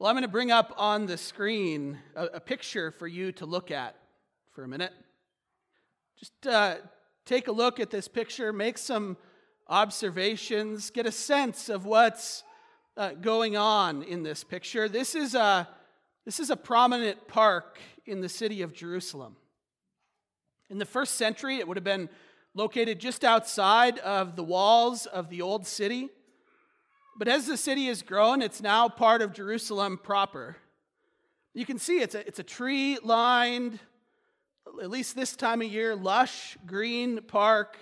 Well, I'm going to bring up on the screen a, a picture for you to look at for a minute. Just uh, take a look at this picture, make some observations, get a sense of what's uh, going on in this picture. This is, a, this is a prominent park in the city of Jerusalem. In the first century, it would have been located just outside of the walls of the old city. But as the city has grown, it's now part of Jerusalem proper. You can see it's a, it's a tree lined, at least this time of year, lush green park,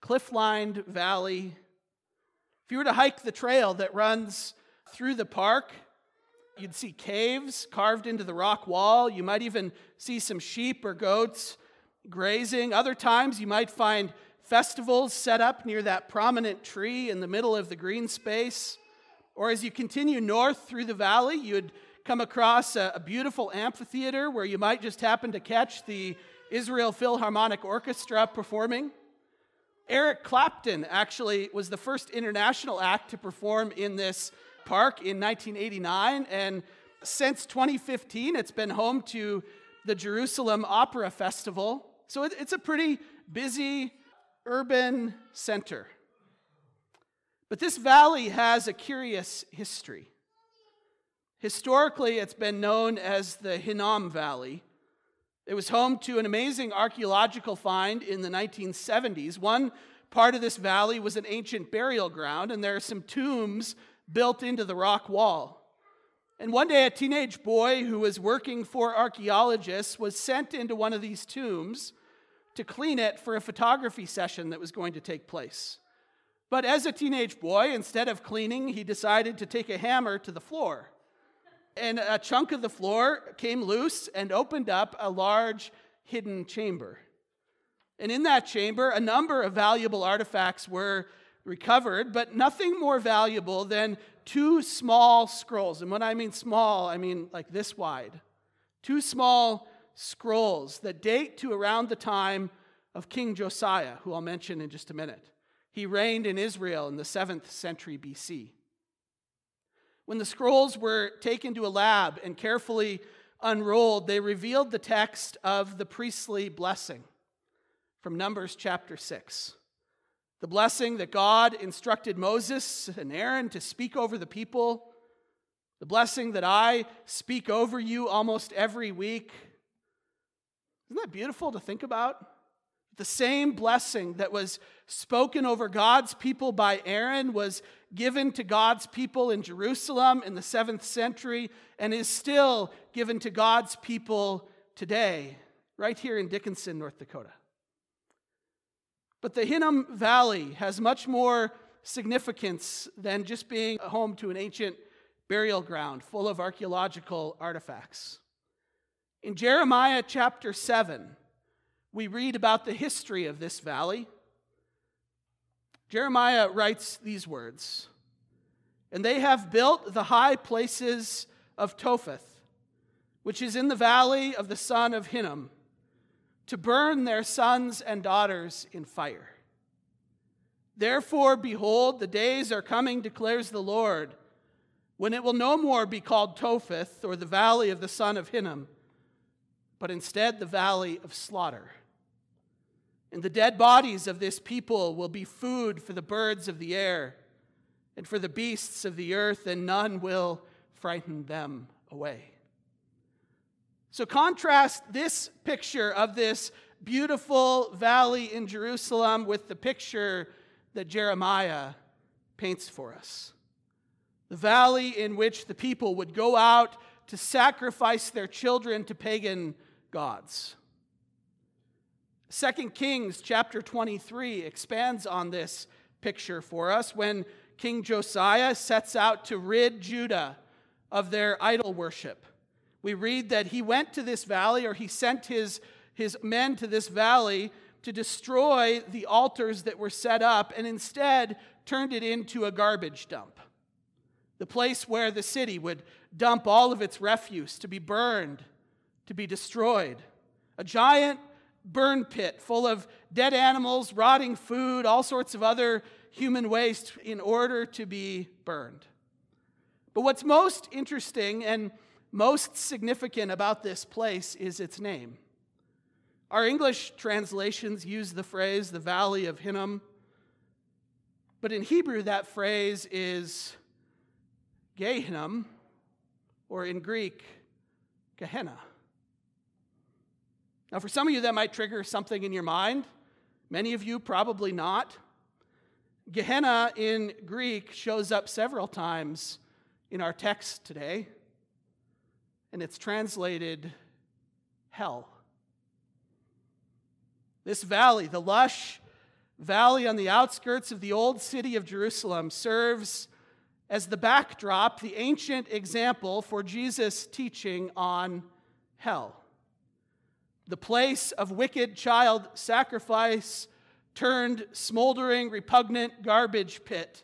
cliff lined valley. If you were to hike the trail that runs through the park, you'd see caves carved into the rock wall. You might even see some sheep or goats grazing. Other times, you might find festivals set up near that prominent tree in the middle of the green space. Or as you continue north through the valley, you'd come across a, a, beautiful amphitheater where you might just happen to catch the Israel Philharmonic Orchestra performing. Eric Clapton actually was the first international act to perform in this park in 1989, and since 2015, it's been home to the Jerusalem Opera Festival. So it's a pretty busy urban center. But this valley has a curious history. Historically, it's been known as the Hinnom Valley. It was home to an amazing archaeological find in the 1970s. One part of this valley was an ancient burial ground, and there are some tombs built into the rock wall. And one day, a teenage boy who was working for archaeologists was sent into one of these tombs to clean it for a photography session that was going to take place. But as a teenage boy, instead of cleaning, he decided to take a hammer to the floor. And a chunk of the floor came loose and opened up a large hidden chamber. And in that chamber, a number of valuable artifacts were recovered, but nothing more valuable than two small scrolls. And when I mean small, I mean like this wide. Two small scrolls that date to around the time of King Josiah, who I'll mention in just a minute. He reigned in Israel in the 7th century BC. When the scrolls were taken to a lab and carefully unrolled, they revealed the text of the priestly blessing from Numbers chapter 6. The blessing that God instructed Moses and Aaron to speak over the people. The blessing that I speak over you almost every week isn't that beautiful to think about? The same blessing that was spoken over God's people by Aaron was given to God's people in Jerusalem in the seventh century and is still given to God's people today, right here in Dickinson, North Dakota. But the Hinnom Valley has much more significance than just being home to an ancient burial ground full of archaeological artifacts. In Jeremiah chapter 7, we read about the history of this valley. Jeremiah writes these words And they have built the high places of Topheth, which is in the valley of the son of Hinnom, to burn their sons and daughters in fire. Therefore, behold, the days are coming, declares the Lord, when it will no more be called Topheth or the valley of the son of Hinnom but instead the valley of slaughter. And the dead bodies of this people will be food for the birds of the air and for the beasts of the earth, and none will frighten them away. So, contrast this picture of this beautiful valley in Jerusalem with the picture that Jeremiah paints for us. The valley in which the people would go out to sacrifice their children to pagan gods. 2 Kings chapter 23 expands on this picture for us when King Josiah sets out to rid Judah of their idol worship. We read that he went to this valley, or he sent his, his men to this valley to destroy the altars that were set up and instead turned it into a garbage dump. The place where the city would dump all of its refuse to be burned to be destroyed. A giant burn pit full of dead animals, rotting food, all sorts of other human waste in order to be burned. But what's most interesting and most significant about this place is its name. Our English translations use the phrase the Valley of Hinnom, but in Hebrew, that phrase is Gehinnom, or in Greek, Gehenna. Now, for some of you, that might trigger something in your mind. Many of you, probably not. Gehenna in Greek shows up several times in our text today, and it's translated hell. This valley, the lush valley on the outskirts of the old city of Jerusalem, serves as the backdrop, the ancient example for Jesus' teaching on hell. The place of wicked child sacrifice turned smoldering, repugnant garbage pit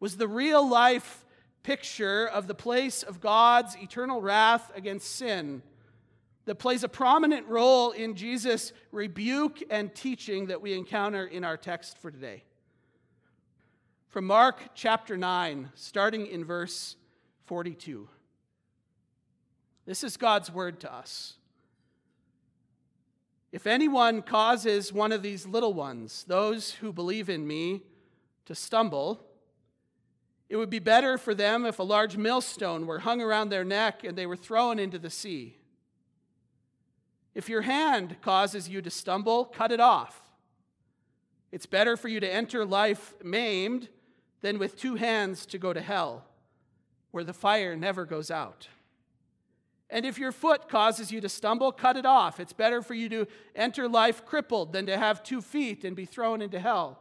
was the real life picture of the place of God's eternal wrath against sin that plays a prominent role in Jesus' rebuke and teaching that we encounter in our text for today. From Mark chapter 9, starting in verse 42. This is God's word to us. If anyone causes one of these little ones, those who believe in me, to stumble, it would be better for them if a large millstone were hung around their neck and they were thrown into the sea. If your hand causes you to stumble, cut it off. It's better for you to enter life maimed than with two hands to go to hell, where the fire never goes out. And if your foot causes you to stumble, cut it off. It's better for you to enter life crippled than to have two feet and be thrown into hell.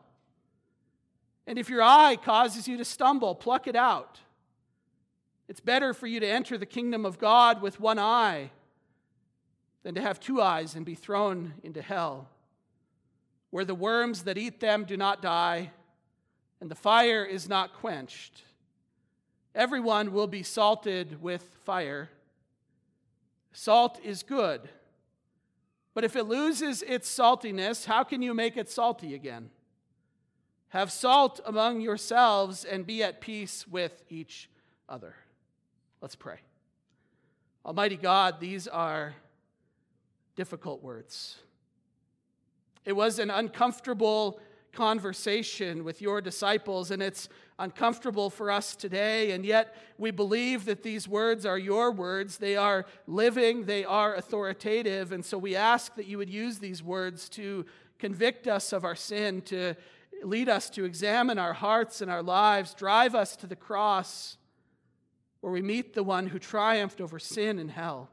And if your eye causes you to stumble, pluck it out. It's better for you to enter the kingdom of God with one eye than to have two eyes and be thrown into hell, where the worms that eat them do not die and the fire is not quenched. Everyone will be salted with fire. Salt is good. But if it loses its saltiness, how can you make it salty again? Have salt among yourselves and be at peace with each other. Let's pray. Almighty God, these are difficult words. It was an uncomfortable conversation with your disciples, and it's uncomfortable for us today, and yet we believe that these words are your words. They are living, they are authoritative, and so we ask that you would use these words to convict us of our sin, to lead us to examine our hearts and our lives, drive us to the cross where we meet the one who triumphed over sin and hell.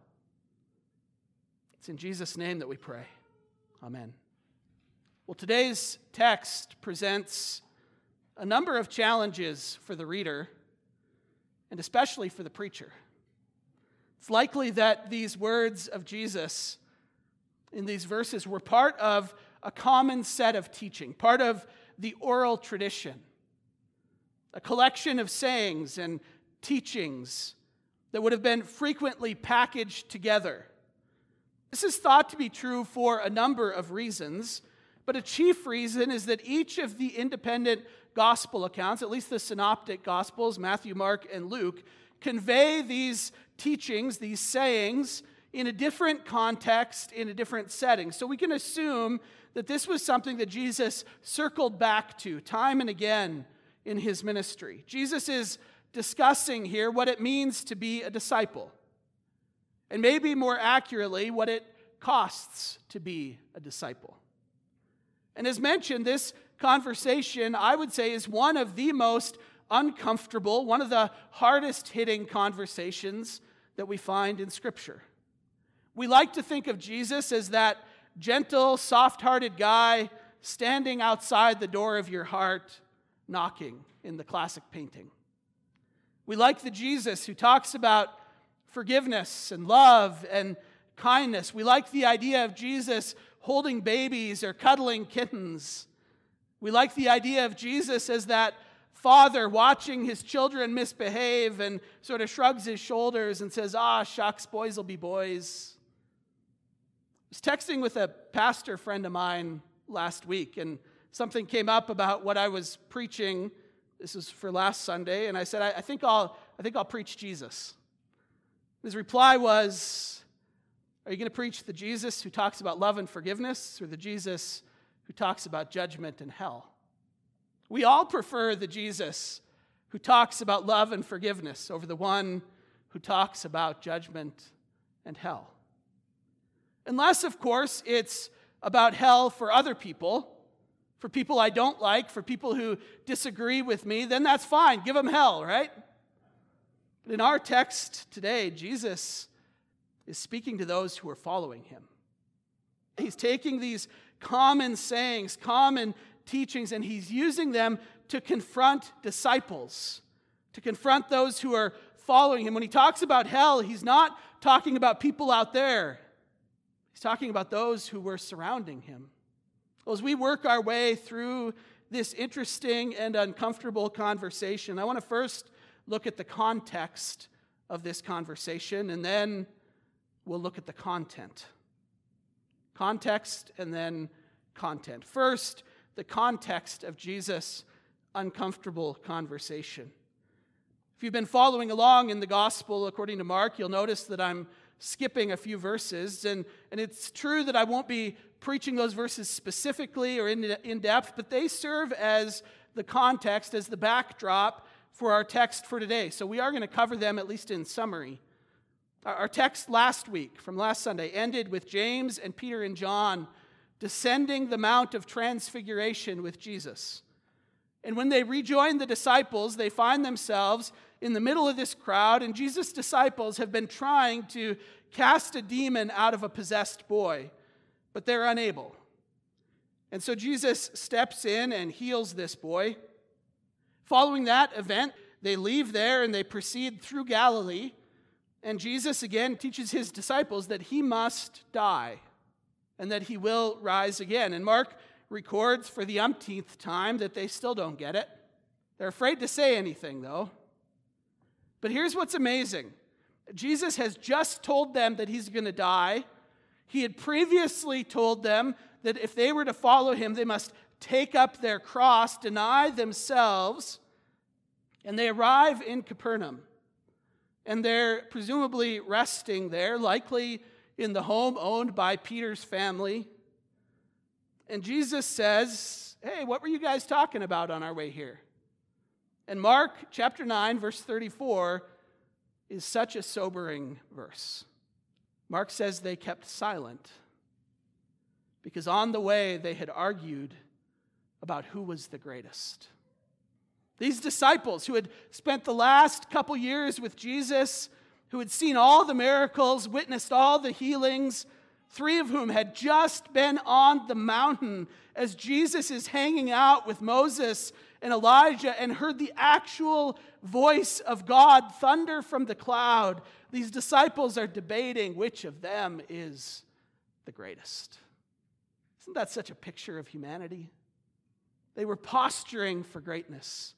It's in Jesus' name that we pray. Amen. Well, today's text presents a number of challenges for the reader, and especially for the preacher. It's likely that these words of Jesus in these verses were part of a common set of teaching, part of the oral tradition, a collection of sayings and teachings that would have been frequently packaged together. This is thought to be true for a number of reasons, but a chief reason is that each of the independent gospel accounts, at least the synoptic gospels, Matthew, Mark, and Luke, convey these teachings, these sayings, in a different context, in a different setting. So we can assume that this was something that Jesus circled back to time and again in his ministry. Jesus is discussing here what it means to be a disciple, and maybe more accurately, what it costs to be a disciple. And as mentioned, this conversation, I would say, is one of the most uncomfortable, one of the hardest hitting conversations that we find in Scripture. We like to think of Jesus as that gentle, soft hearted guy standing outside the door of your heart, knocking in the classic painting. We like the Jesus who talks about forgiveness and love and kindness. We like the idea of Jesus holding babies or cuddling kittens. We like the idea of Jesus as that father watching his children misbehave and sort of shrugs his shoulders and says, Ah, shucks, boys will be boys. I was texting with a pastor friend of mine last week, and something came up about what I was preaching. This was for last Sunday, and I said, I, I think I'll, I think I'll preach Jesus. His reply was, Are you going to preach the Jesus who talks about love and forgiveness, or the Jesus who talks about judgment and hell? We all prefer the Jesus who talks about love and forgiveness over the one who talks about judgment and hell. Unless, of course, it's about hell for other people, for people I don't like, for people who disagree with me, then that's fine. Give them hell, right? But in our text today, Jesus is speaking to those who are following him. He's taking these common sayings, common teachings, and he's using them to confront disciples, to confront those who are following him. When he talks about hell, he's not talking about people out there, he's talking about those who were surrounding him. Well, as we work our way through this interesting and uncomfortable conversation, I want to first look at the context of this conversation, and then we'll look at the content. Context and then content. First, the context of Jesus' uncomfortable conversation. If you've been following along in the gospel according to Mark, you'll notice that I'm skipping a few verses. And, and it's true that I won't be preaching those verses specifically or in, in depth, but they serve as the context, as the backdrop for our text for today. So we are going to cover them at least in summary. Our, text last week, from last Sunday, ended with James and Peter and John descending the Mount of Transfiguration with Jesus. And when they rejoin the disciples, they find themselves in the middle of this crowd, and Jesus' disciples have been trying to cast a demon out of a possessed boy, but they're unable. And so Jesus steps in and heals this boy. Following that event, they leave there and they proceed through Galilee. And Jesus again teaches his disciples that he must die and that he will rise again. And Mark records for the umpteenth time that they still don't get it. They're afraid to say anything, though. But here's what's amazing Jesus has just told them that he's going to die. He had previously told them that if they were to follow him, they must take up their cross, deny themselves, and they arrive in Capernaum. And they're presumably resting there, likely in the home owned by Peter's family. And Jesus says, Hey, what were you guys talking about on our way here? And Mark chapter 9, verse 34 is such a sobering verse. Mark says they kept silent because on the way they had argued about who was the greatest. These disciples who had spent the last couple years with Jesus who had seen all the miracles, witnessed all the healings, three of whom had just been on the mountain as Jesus is hanging out with Moses and Elijah and heard the actual voice of God thunder from the cloud. These disciples are debating which of them is the greatest. Isn't that such a picture of humanity? They were posturing for greatness.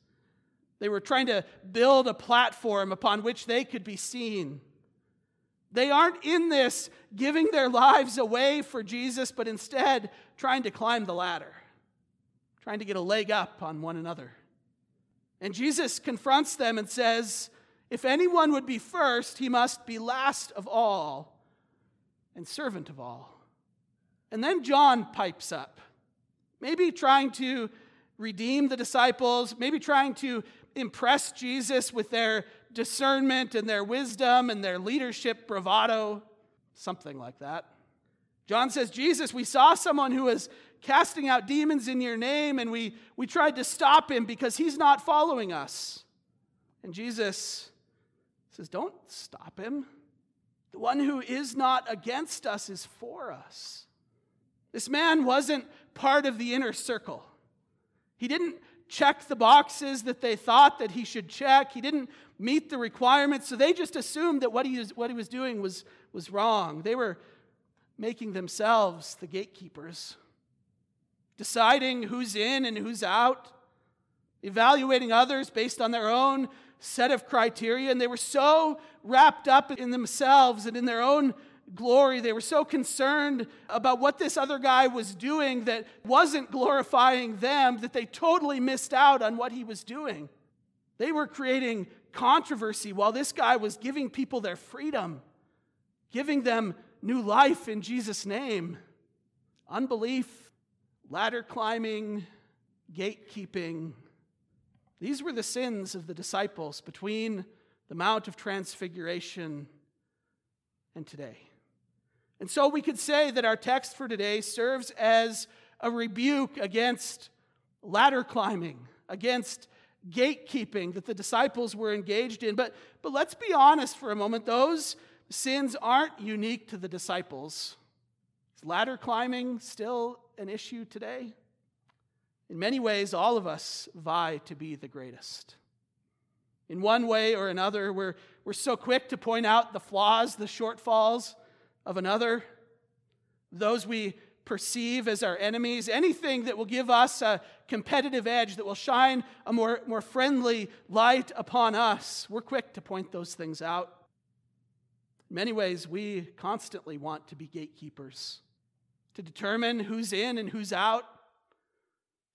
They were trying to build a platform upon which they could be seen. They aren't in this giving their lives away for Jesus, but instead trying to climb the ladder, trying to get a leg up on one another. And Jesus confronts them and says, If anyone would be first, he must be last of all and servant of all. And then John pipes up, maybe trying to redeem the disciples, maybe trying to impress Jesus with their discernment and their wisdom and their leadership bravado, something like that. John says, Jesus, we saw someone who was casting out demons in your name, and we, we tried to stop him because he's not following us. And Jesus says, Don't stop him. The one who is not against us is for us. This man wasn't part of the inner circle. He didn't check the boxes that they thought that he should check. He didn't meet the requirements, so they just assumed that what he was, what he was doing was, was wrong. They were making themselves the gatekeepers, deciding who's in and who's out, evaluating others based on their own set of criteria, and they were so wrapped up in themselves and in their own glory. They were so concerned about what this other guy was doing that wasn't glorifying them that they totally missed out on what he was doing. They were creating controversy while this guy was giving people their freedom, giving them new life in Jesus' name. Unbelief, ladder climbing, gatekeeping. These were the sins of the disciples between the Mount of Transfiguration and today. And so we could say that our text for today serves as a rebuke against ladder climbing, against gatekeeping that the disciples were engaged in. But, but let's be honest for a moment. Those sins aren't unique to the disciples. Is ladder climbing still an issue today? In many ways, all of us vie to be the greatest. In one way or another, we're, we're so quick to point out the flaws, the shortfalls of another, those we perceive as our enemies, anything that will give us a competitive edge, that will shine a more, more friendly light upon us, we're quick to point those things out. In many ways, we constantly want to be gatekeepers, to determine who's in and who's out,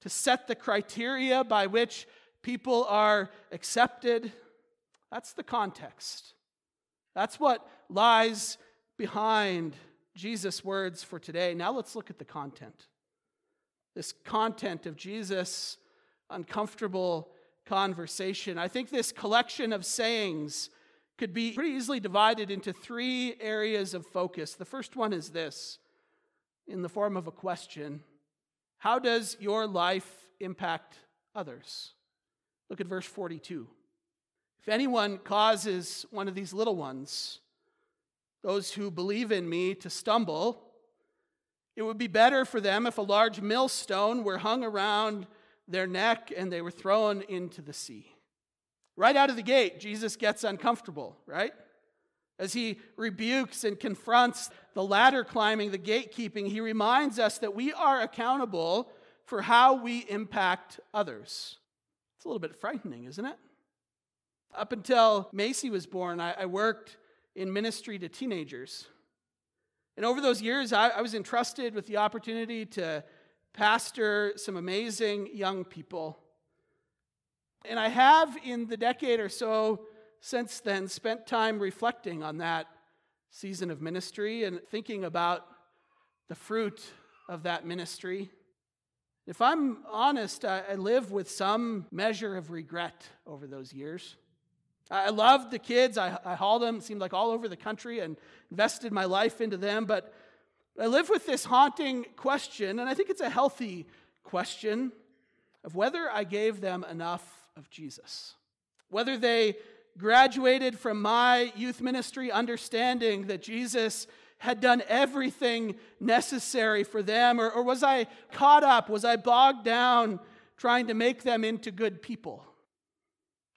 to set the criteria by which people are accepted. That's the context. That's what lies behind Jesus' words for today. Now let's look at the content. This content of Jesus' uncomfortable conversation. I think this collection of sayings could be pretty easily divided into three areas of focus. The first one is this in the form of a question How does your life impact others? Look at verse 42. If anyone causes one of these little ones, those who believe in me to stumble. It would be better for them if a large millstone were hung around their neck and they were thrown into the sea. Right out of the gate, Jesus gets uncomfortable, right? As he rebukes and confronts the ladder climbing, the gatekeeping, he reminds us that we are accountable for how we impact others. It's a little bit frightening, isn't it? Up until Macy was born, I, I worked in ministry to teenagers. And over those years, I, I was entrusted with the opportunity to pastor some amazing young people. And I have, in the decade or so since then, spent time reflecting on that season of ministry and thinking about the fruit of that ministry. If I'm honest, I, I live with some measure of regret over those years. I loved the kids. I, I hauled them, seemed like all over the country, and invested my life into them. But I live with this haunting question, and I think it's a healthy question of whether I gave them enough of Jesus. Whether they graduated from my youth ministry understanding that Jesus had done everything necessary for them, or, or was I caught up? Was I bogged down trying to make them into good people?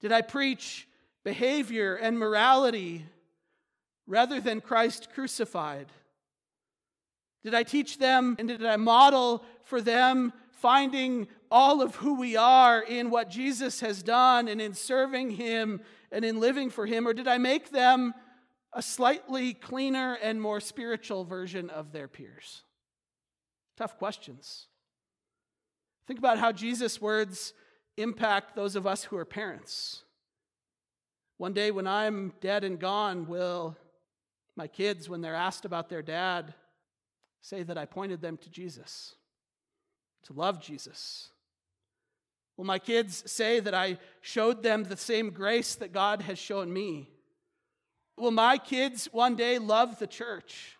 Did I preach behavior and morality rather than Christ crucified? Did I teach them and did I model for them finding all of who we are in what Jesus has done and in serving Him and in living for Him? Or did I make them a slightly cleaner and more spiritual version of their peers? Tough questions. Think about how Jesus' words impact those of us who are parents. One day when I'm dead and gone, will my kids, when they're asked about their dad, say that I pointed them to Jesus, to love Jesus? Will my kids say that I showed them the same grace that God has shown me? Will my kids one day love the church?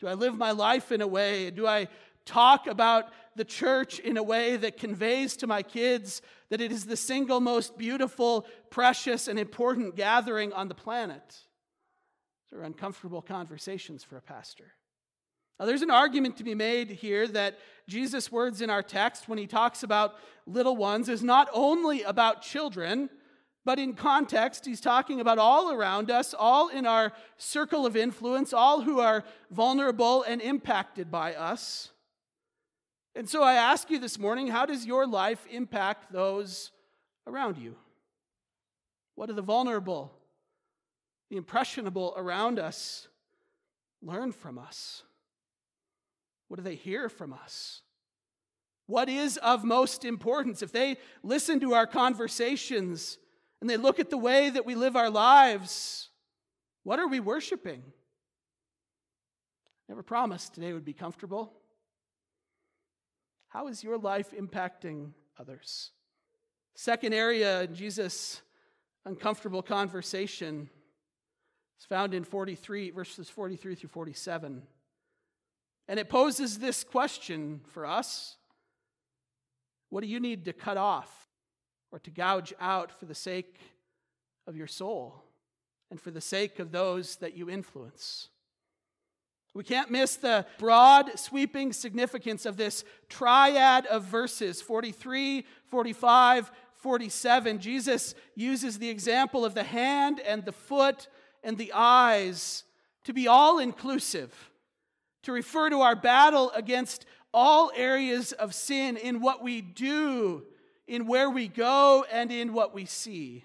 Do I live my life in a way? Do I talk about the church in a way that conveys to my kids that it is the single most beautiful, precious, and important gathering on the planet. These are uncomfortable conversations for a pastor. Now, there's an argument to be made here that Jesus' words in our text, when he talks about little ones, is not only about children, but in context, he's talking about all around us, all in our circle of influence, all who are vulnerable and impacted by us. And so I ask you this morning how does your life impact those around you? What do the vulnerable, the impressionable around us learn from us? What do they hear from us? What is of most importance? If they listen to our conversations and they look at the way that we live our lives, what are we worshiping? Never promised today would be comfortable. How is your life impacting others? Second area in Jesus' uncomfortable conversation is found in 43, verses 43 through 47. And it poses this question for us What do you need to cut off or to gouge out for the sake of your soul and for the sake of those that you influence? We can't miss the broad, sweeping significance of this triad of verses 43, 45, 47. Jesus uses the example of the hand and the foot and the eyes to be all inclusive, to refer to our battle against all areas of sin in what we do, in where we go, and in what we see.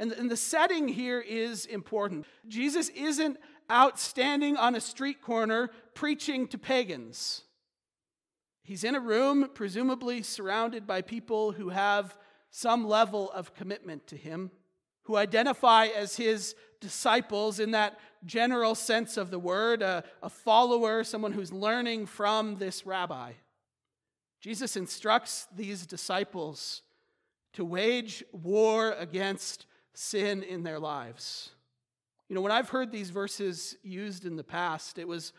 And, the setting here is important. Jesus isn't outstanding on a street corner preaching to pagans. He's in a room, presumably surrounded by people who have some level of commitment to him, who identify as his disciples in that general sense of the word, a, a, follower, someone who's learning from this rabbi. Jesus instructs these disciples to wage war against sin in their lives. You know, when I've heard these verses used in the past, it was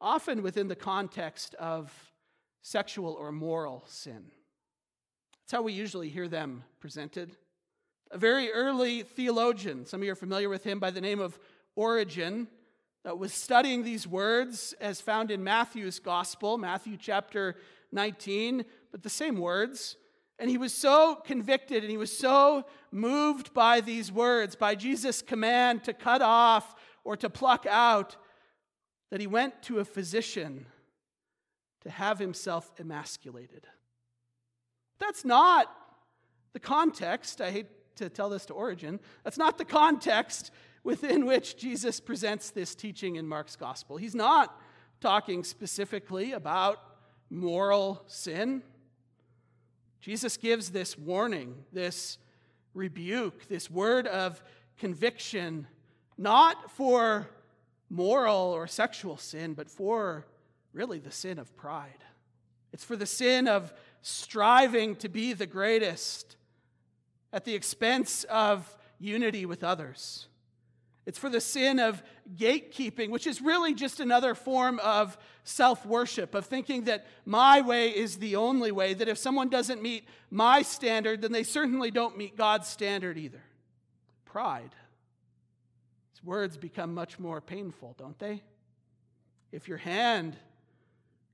often within the context of sexual or moral sin. That's how we usually hear them presented. A very early theologian, some of you are familiar with him by the name of Origen, was studying these words as found in Matthew's gospel, Matthew chapter 19, but the same words. And he was so convicted and he was so moved by these words, by Jesus' command to cut off or to pluck out, that he went to a physician to have himself emasculated. That's not the context. I hate to tell this to Origen. That's not the context within which Jesus presents this teaching in Mark's gospel. He's not talking specifically about moral sin. Jesus gives this warning, this rebuke, this word of conviction, not for moral or sexual sin, but for really the sin of pride. It's for the sin of striving to be the greatest at the expense of unity with others. It's for the sin of gatekeeping, which is really just another form of self worship, of thinking that my way is the only way, that if someone doesn't meet my standard, then they certainly don't meet God's standard either. Pride. These words become much more painful, don't they? If your hand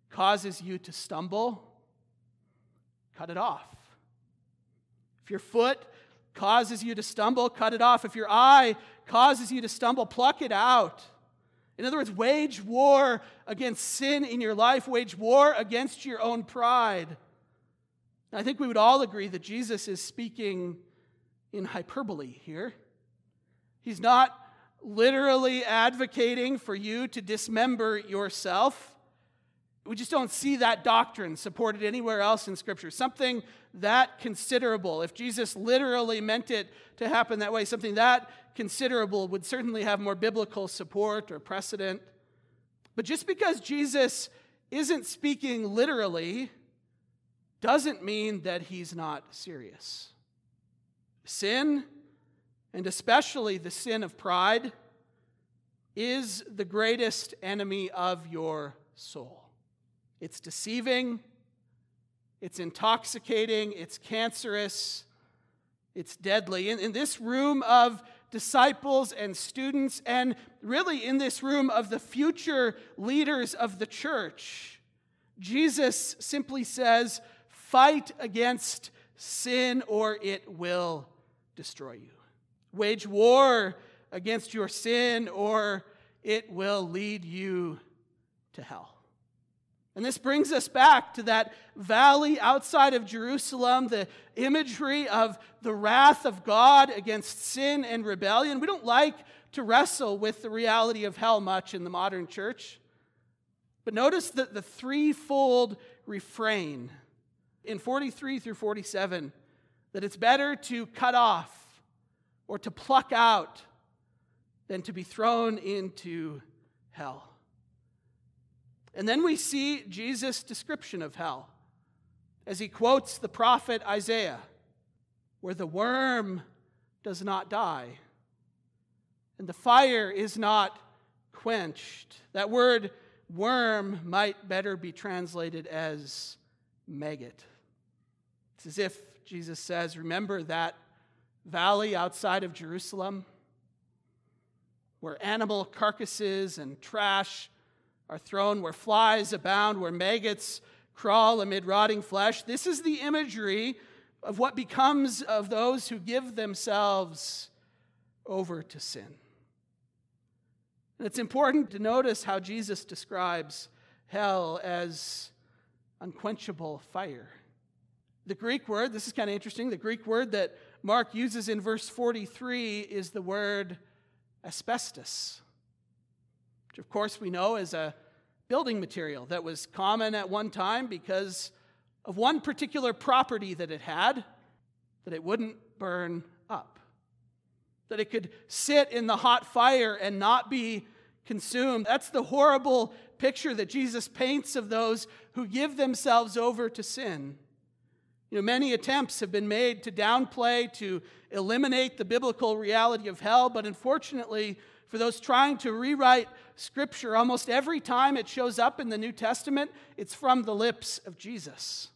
causes you to stumble, cut it off. If your foot causes you to stumble, cut it off. If your eye causes you to stumble, pluck it out. In other words, wage war against sin in your life, wage war against your own pride. I think we would all agree that Jesus is speaking in hyperbole here. He's not literally advocating for you to dismember yourself. We just don't see that doctrine supported anywhere else in Scripture. Something that considerable, if Jesus literally meant it to happen that way, something that considerable would certainly have more biblical support or precedent. But just because Jesus isn't speaking literally doesn't mean that he's not serious. Sin, and especially the sin of pride, is the greatest enemy of your soul. It's deceiving, it's intoxicating, it's cancerous, it's deadly. In, in this room of disciples and students, and really in this room of the future leaders of the church, Jesus simply says, Fight against sin or it will destroy you. Wage war against your sin or it will lead you to hell. And this brings us back to that valley outside of Jerusalem, the imagery of the wrath of God against sin and rebellion. We don't like to wrestle with the reality of hell much in the modern church. But notice that the threefold refrain in 43 through 47 that it's better to cut off or to pluck out than to be thrown into hell. And then we see Jesus' description of hell as he quotes the prophet Isaiah, where the worm does not die and the fire is not quenched. That word worm might better be translated as maggot. It's as if Jesus says, Remember that valley outside of Jerusalem where animal carcasses and trash are thrown, where flies abound, where maggots crawl amid rotting flesh. This is the imagery of what becomes of those who give themselves over to sin. And it's important to notice how Jesus describes hell as unquenchable fire. The Greek word, this is kind of interesting, the Greek word that Mark uses in verse 43 is the word asbestos, which of course we know is a building material that was common at one time because of one particular property that it had that it wouldn't burn up, that it could sit in the hot fire and not be consumed. That's the horrible picture that Jesus paints of those who give themselves over to sin. You know, many attempts have been made to downplay, to eliminate the biblical reality of hell, but unfortunately, for those trying to rewrite Scripture, almost every time it shows up in the New Testament, it's from the lips of Jesus.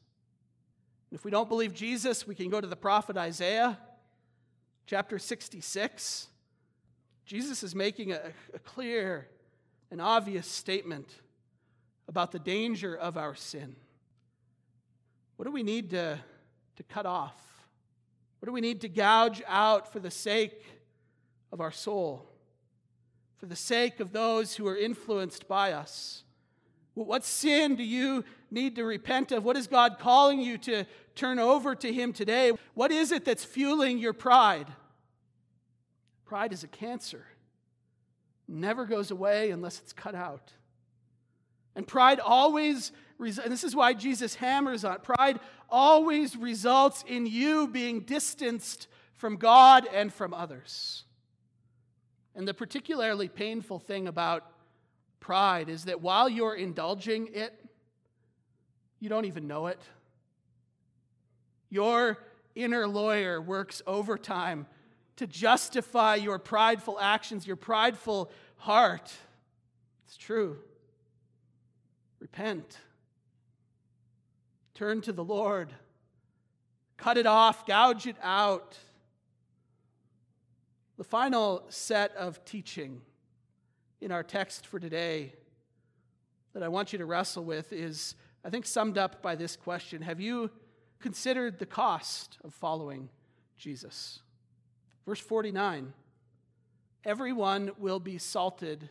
If we don't believe Jesus, we can go to the prophet Isaiah, chapter 66. Jesus is making a, a clear and obvious statement about the danger of our sin. What do we need to, to cut off? What do we need to gouge out for the sake of our soul? For the sake of those who are influenced by us? What sin do you need to repent of? What is God calling you to turn over to Him today? What is it that's fueling your pride? Pride is a cancer, never goes away unless it's cut out. And pride always, and this is why Jesus hammers on it, pride always results in you being distanced from God and from others. And the particularly painful thing about pride is that while you're indulging it, you don't even know it. Your inner lawyer works overtime to justify your prideful actions, your prideful heart. It's true. Repent. Turn to the Lord. Cut it off, gouge it out. The final set of teaching in our text for today that I want you to wrestle with is, I think, summed up by this question Have you considered the cost of following Jesus? Verse 49 Everyone will be salted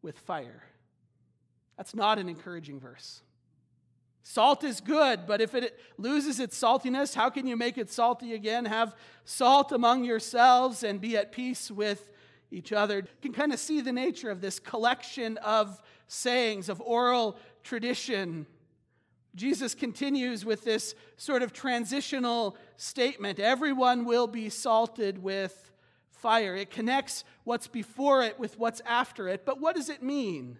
with fire. That's not an encouraging verse. Salt is good, but if it loses its saltiness, how can you make it salty again? Have salt among yourselves and be at peace with each other. You can kind of see the nature of this collection of sayings, of oral tradition. Jesus continues with this sort of transitional statement everyone will be salted with fire. It connects what's before it with what's after it. But what does it mean?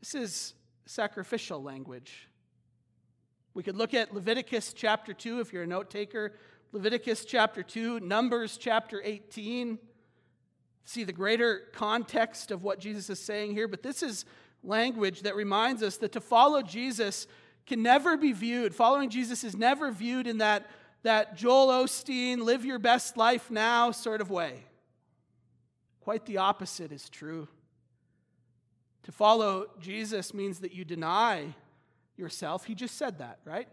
This is sacrificial language. We could look at Leviticus chapter 2 if you're a note taker. Leviticus chapter 2, Numbers chapter 18 see the greater context of what Jesus is saying here, but this is language that reminds us that to follow Jesus can never be viewed, following Jesus is never viewed in that, that Joel Osteen, live your best life now sort of way. Quite the opposite is true. To follow Jesus means that you deny yourself. He just said that, right?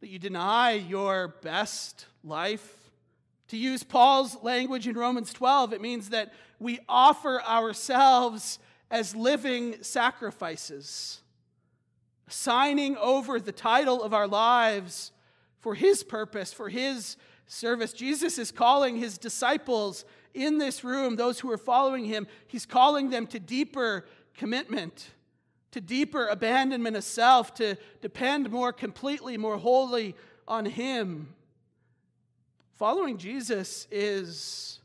That you deny your best life to use Paul's language in Romans 12, it means that we offer ourselves as living sacrifices, signing over the title of our lives for his purpose, for his service. Jesus is calling his disciples in this room, those who are following him, he's calling them to deeper commitment, to deeper abandonment of self, to depend more completely, more wholly on Him. Following Jesus is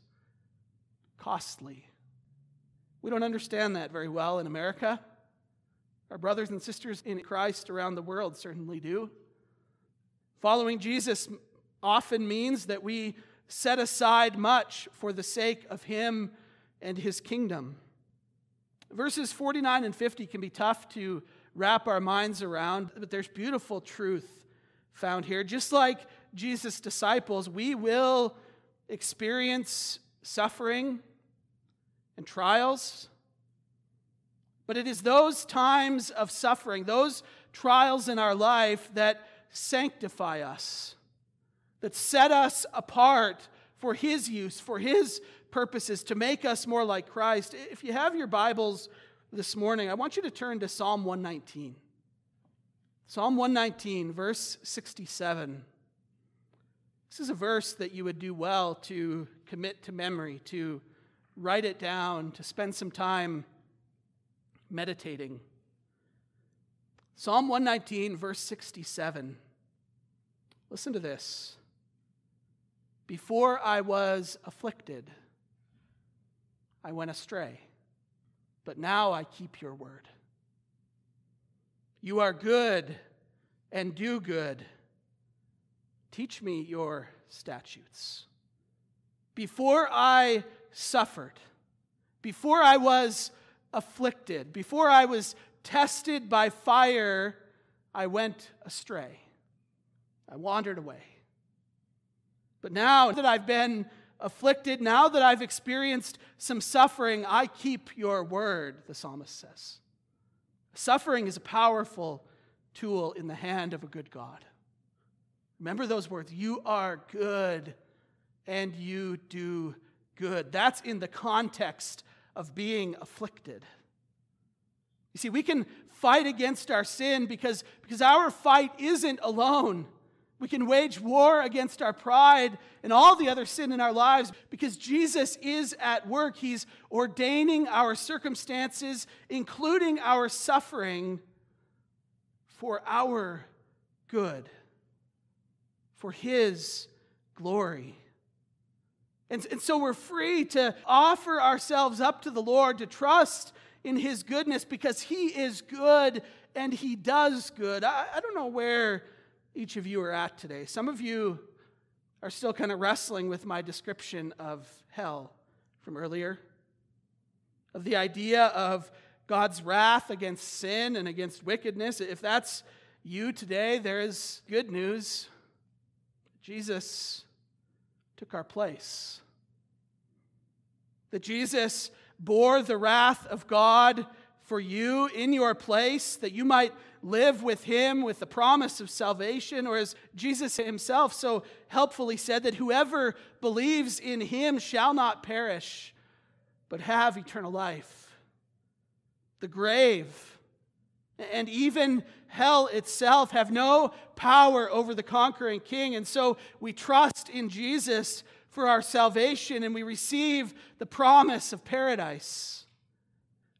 costly. We don't understand that very well in America. Our brothers and sisters in Christ around the world certainly do. Following Jesus often means that we set aside much for the sake of Him and His kingdom. Verses 49 and 50 can be tough to wrap our minds around, but there's beautiful truth found here. Just like Jesus' disciples, we will experience suffering and trials. But it is those times of suffering, those trials in our life that sanctify us, that set us apart for His use, for His purposes, to make us more like Christ. If you have your Bibles this morning, I want you to turn to Psalm 119. Psalm 119, verse 67. This is a verse that you would do well to commit to memory, to write it down, to spend some time meditating. Psalm 119, verse 67. Listen to this. Before I was afflicted, I went astray, but now I keep your word. You are good and do good. Teach me your statutes. Before I suffered, before I was afflicted, before I was tested by fire, I went astray. I wandered away. But now that I've been afflicted, now that I've experienced some suffering, I keep your word, the psalmist says. Suffering is a powerful tool in the hand of a good God. Remember those words you are good and you do good. That's in the context of being afflicted. You see, we can fight against our sin because, because our fight isn't alone. We can wage war against our pride and all the other sin in our lives because Jesus is at work. He's ordaining our circumstances, including our suffering, for our good, for His glory. And, and so we're free to offer ourselves up to the Lord, to trust in His goodness because He is good and He does good. I, I don't know where each of you are at today. Some of you are still kind of wrestling with my description of hell from earlier, of the idea of God's wrath against sin and against wickedness. If that's you today, there is good news. Jesus took our place. That Jesus bore the wrath of God for you in your place, that you might live with him with the promise of salvation, or as Jesus himself so helpfully said, that whoever believes in him shall not perish, but have eternal life. The grave and even hell itself have no power over the conquering king. And so we trust in Jesus for our salvation and we receive the promise of paradise.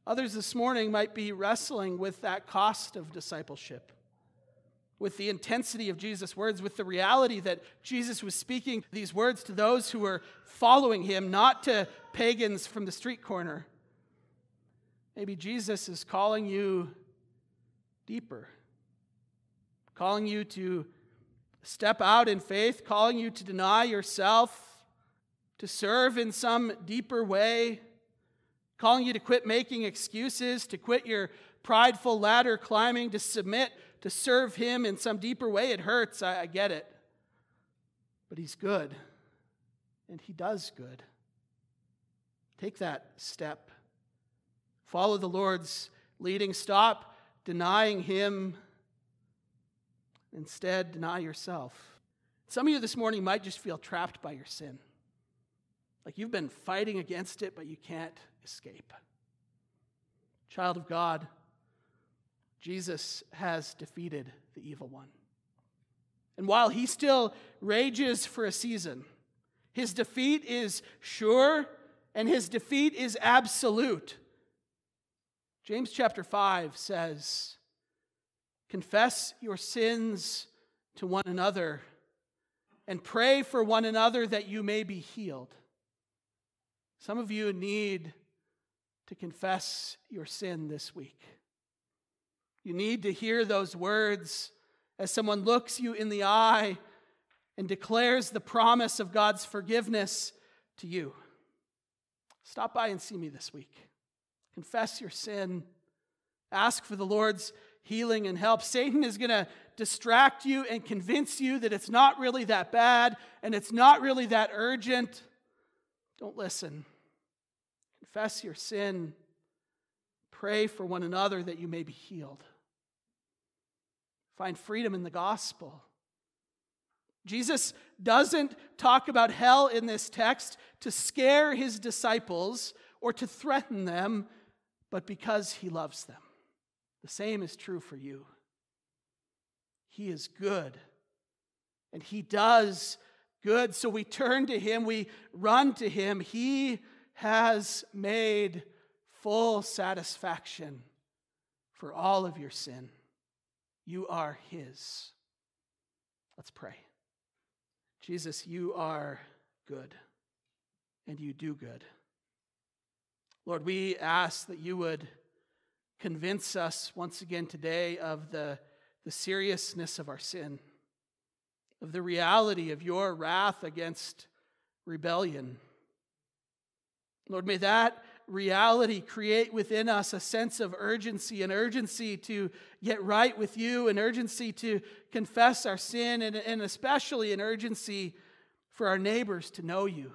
Others this morning might be wrestling with that cost of discipleship, with the intensity of Jesus' words, with the reality that Jesus was speaking these words to those who were following him, not to pagans from the street corner. Maybe Jesus is calling you deeper, calling you to step out in faith, calling you to deny yourself, to serve in some deeper way, calling you to quit making excuses, to quit your prideful ladder climbing, to submit, to serve Him in some deeper way. It hurts, I, I get it. But He's good, and He does good. Take that step. Follow the Lord's leading. Stop denying Him. Instead, deny yourself. Some of you this morning might just feel trapped by your sin. Like you've been fighting against it, but you can't escape. Child of God, Jesus has defeated the evil one. And while he still rages for a season, his defeat is sure and his defeat is absolute. James chapter 5 says, Confess your sins to one another and pray for one another that you may be healed. Some of you need to confess your sin this week. You need to hear those words as someone looks you in the eye and declares the promise of God's forgiveness to you. Stop by and see me this week. Confess your sin. Ask for the Lord's healing and help. Satan is going to distract you and convince you that it's not really that bad and it's not really that urgent. Don't listen. Confess your sin. Pray for one another that you may be healed. Find freedom in the gospel. Jesus doesn't talk about hell in this text to scare his disciples or to threaten them, but because he loves them. The same is true for you. He is good, and he does good. So we turn to him, we run to him. He has made full satisfaction for all of your sin. You are His. Let's pray. Jesus, you are good and you do good. Lord, we ask that you would convince us once again today of the, the seriousness of our sin, of the reality of your wrath against rebellion Lord, may that reality create within us a sense of urgency, an urgency to get right with you, an urgency to confess our sin, and, and especially an urgency for our neighbors to know you.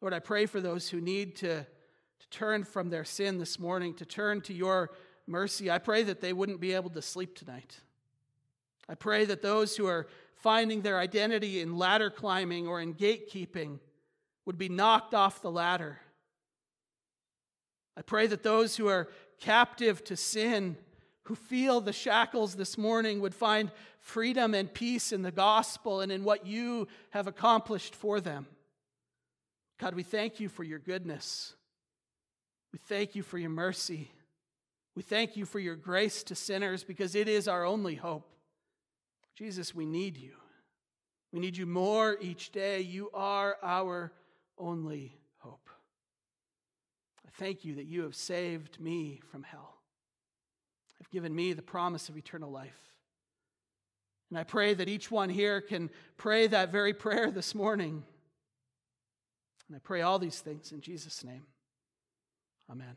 Lord, I pray for those who need to, to turn from their sin this morning, to turn to your mercy. I pray that they wouldn't be able to sleep tonight. I pray that those who are finding their identity in ladder climbing or in gatekeeping, would be knocked off the ladder. I pray that those who are captive to sin, who feel the shackles this morning, would find freedom and peace in the gospel and in what you have accomplished for them. God, we thank you for your goodness. We thank you for your mercy. We thank you for your grace to sinners because it is our only hope. Jesus, we need you. We need you more each day. You are our only hope. I thank you that you have saved me from hell. Have given me the promise of eternal life. And I pray that each one here can pray that very prayer this morning. And I pray all these things in Jesus' name. Amen.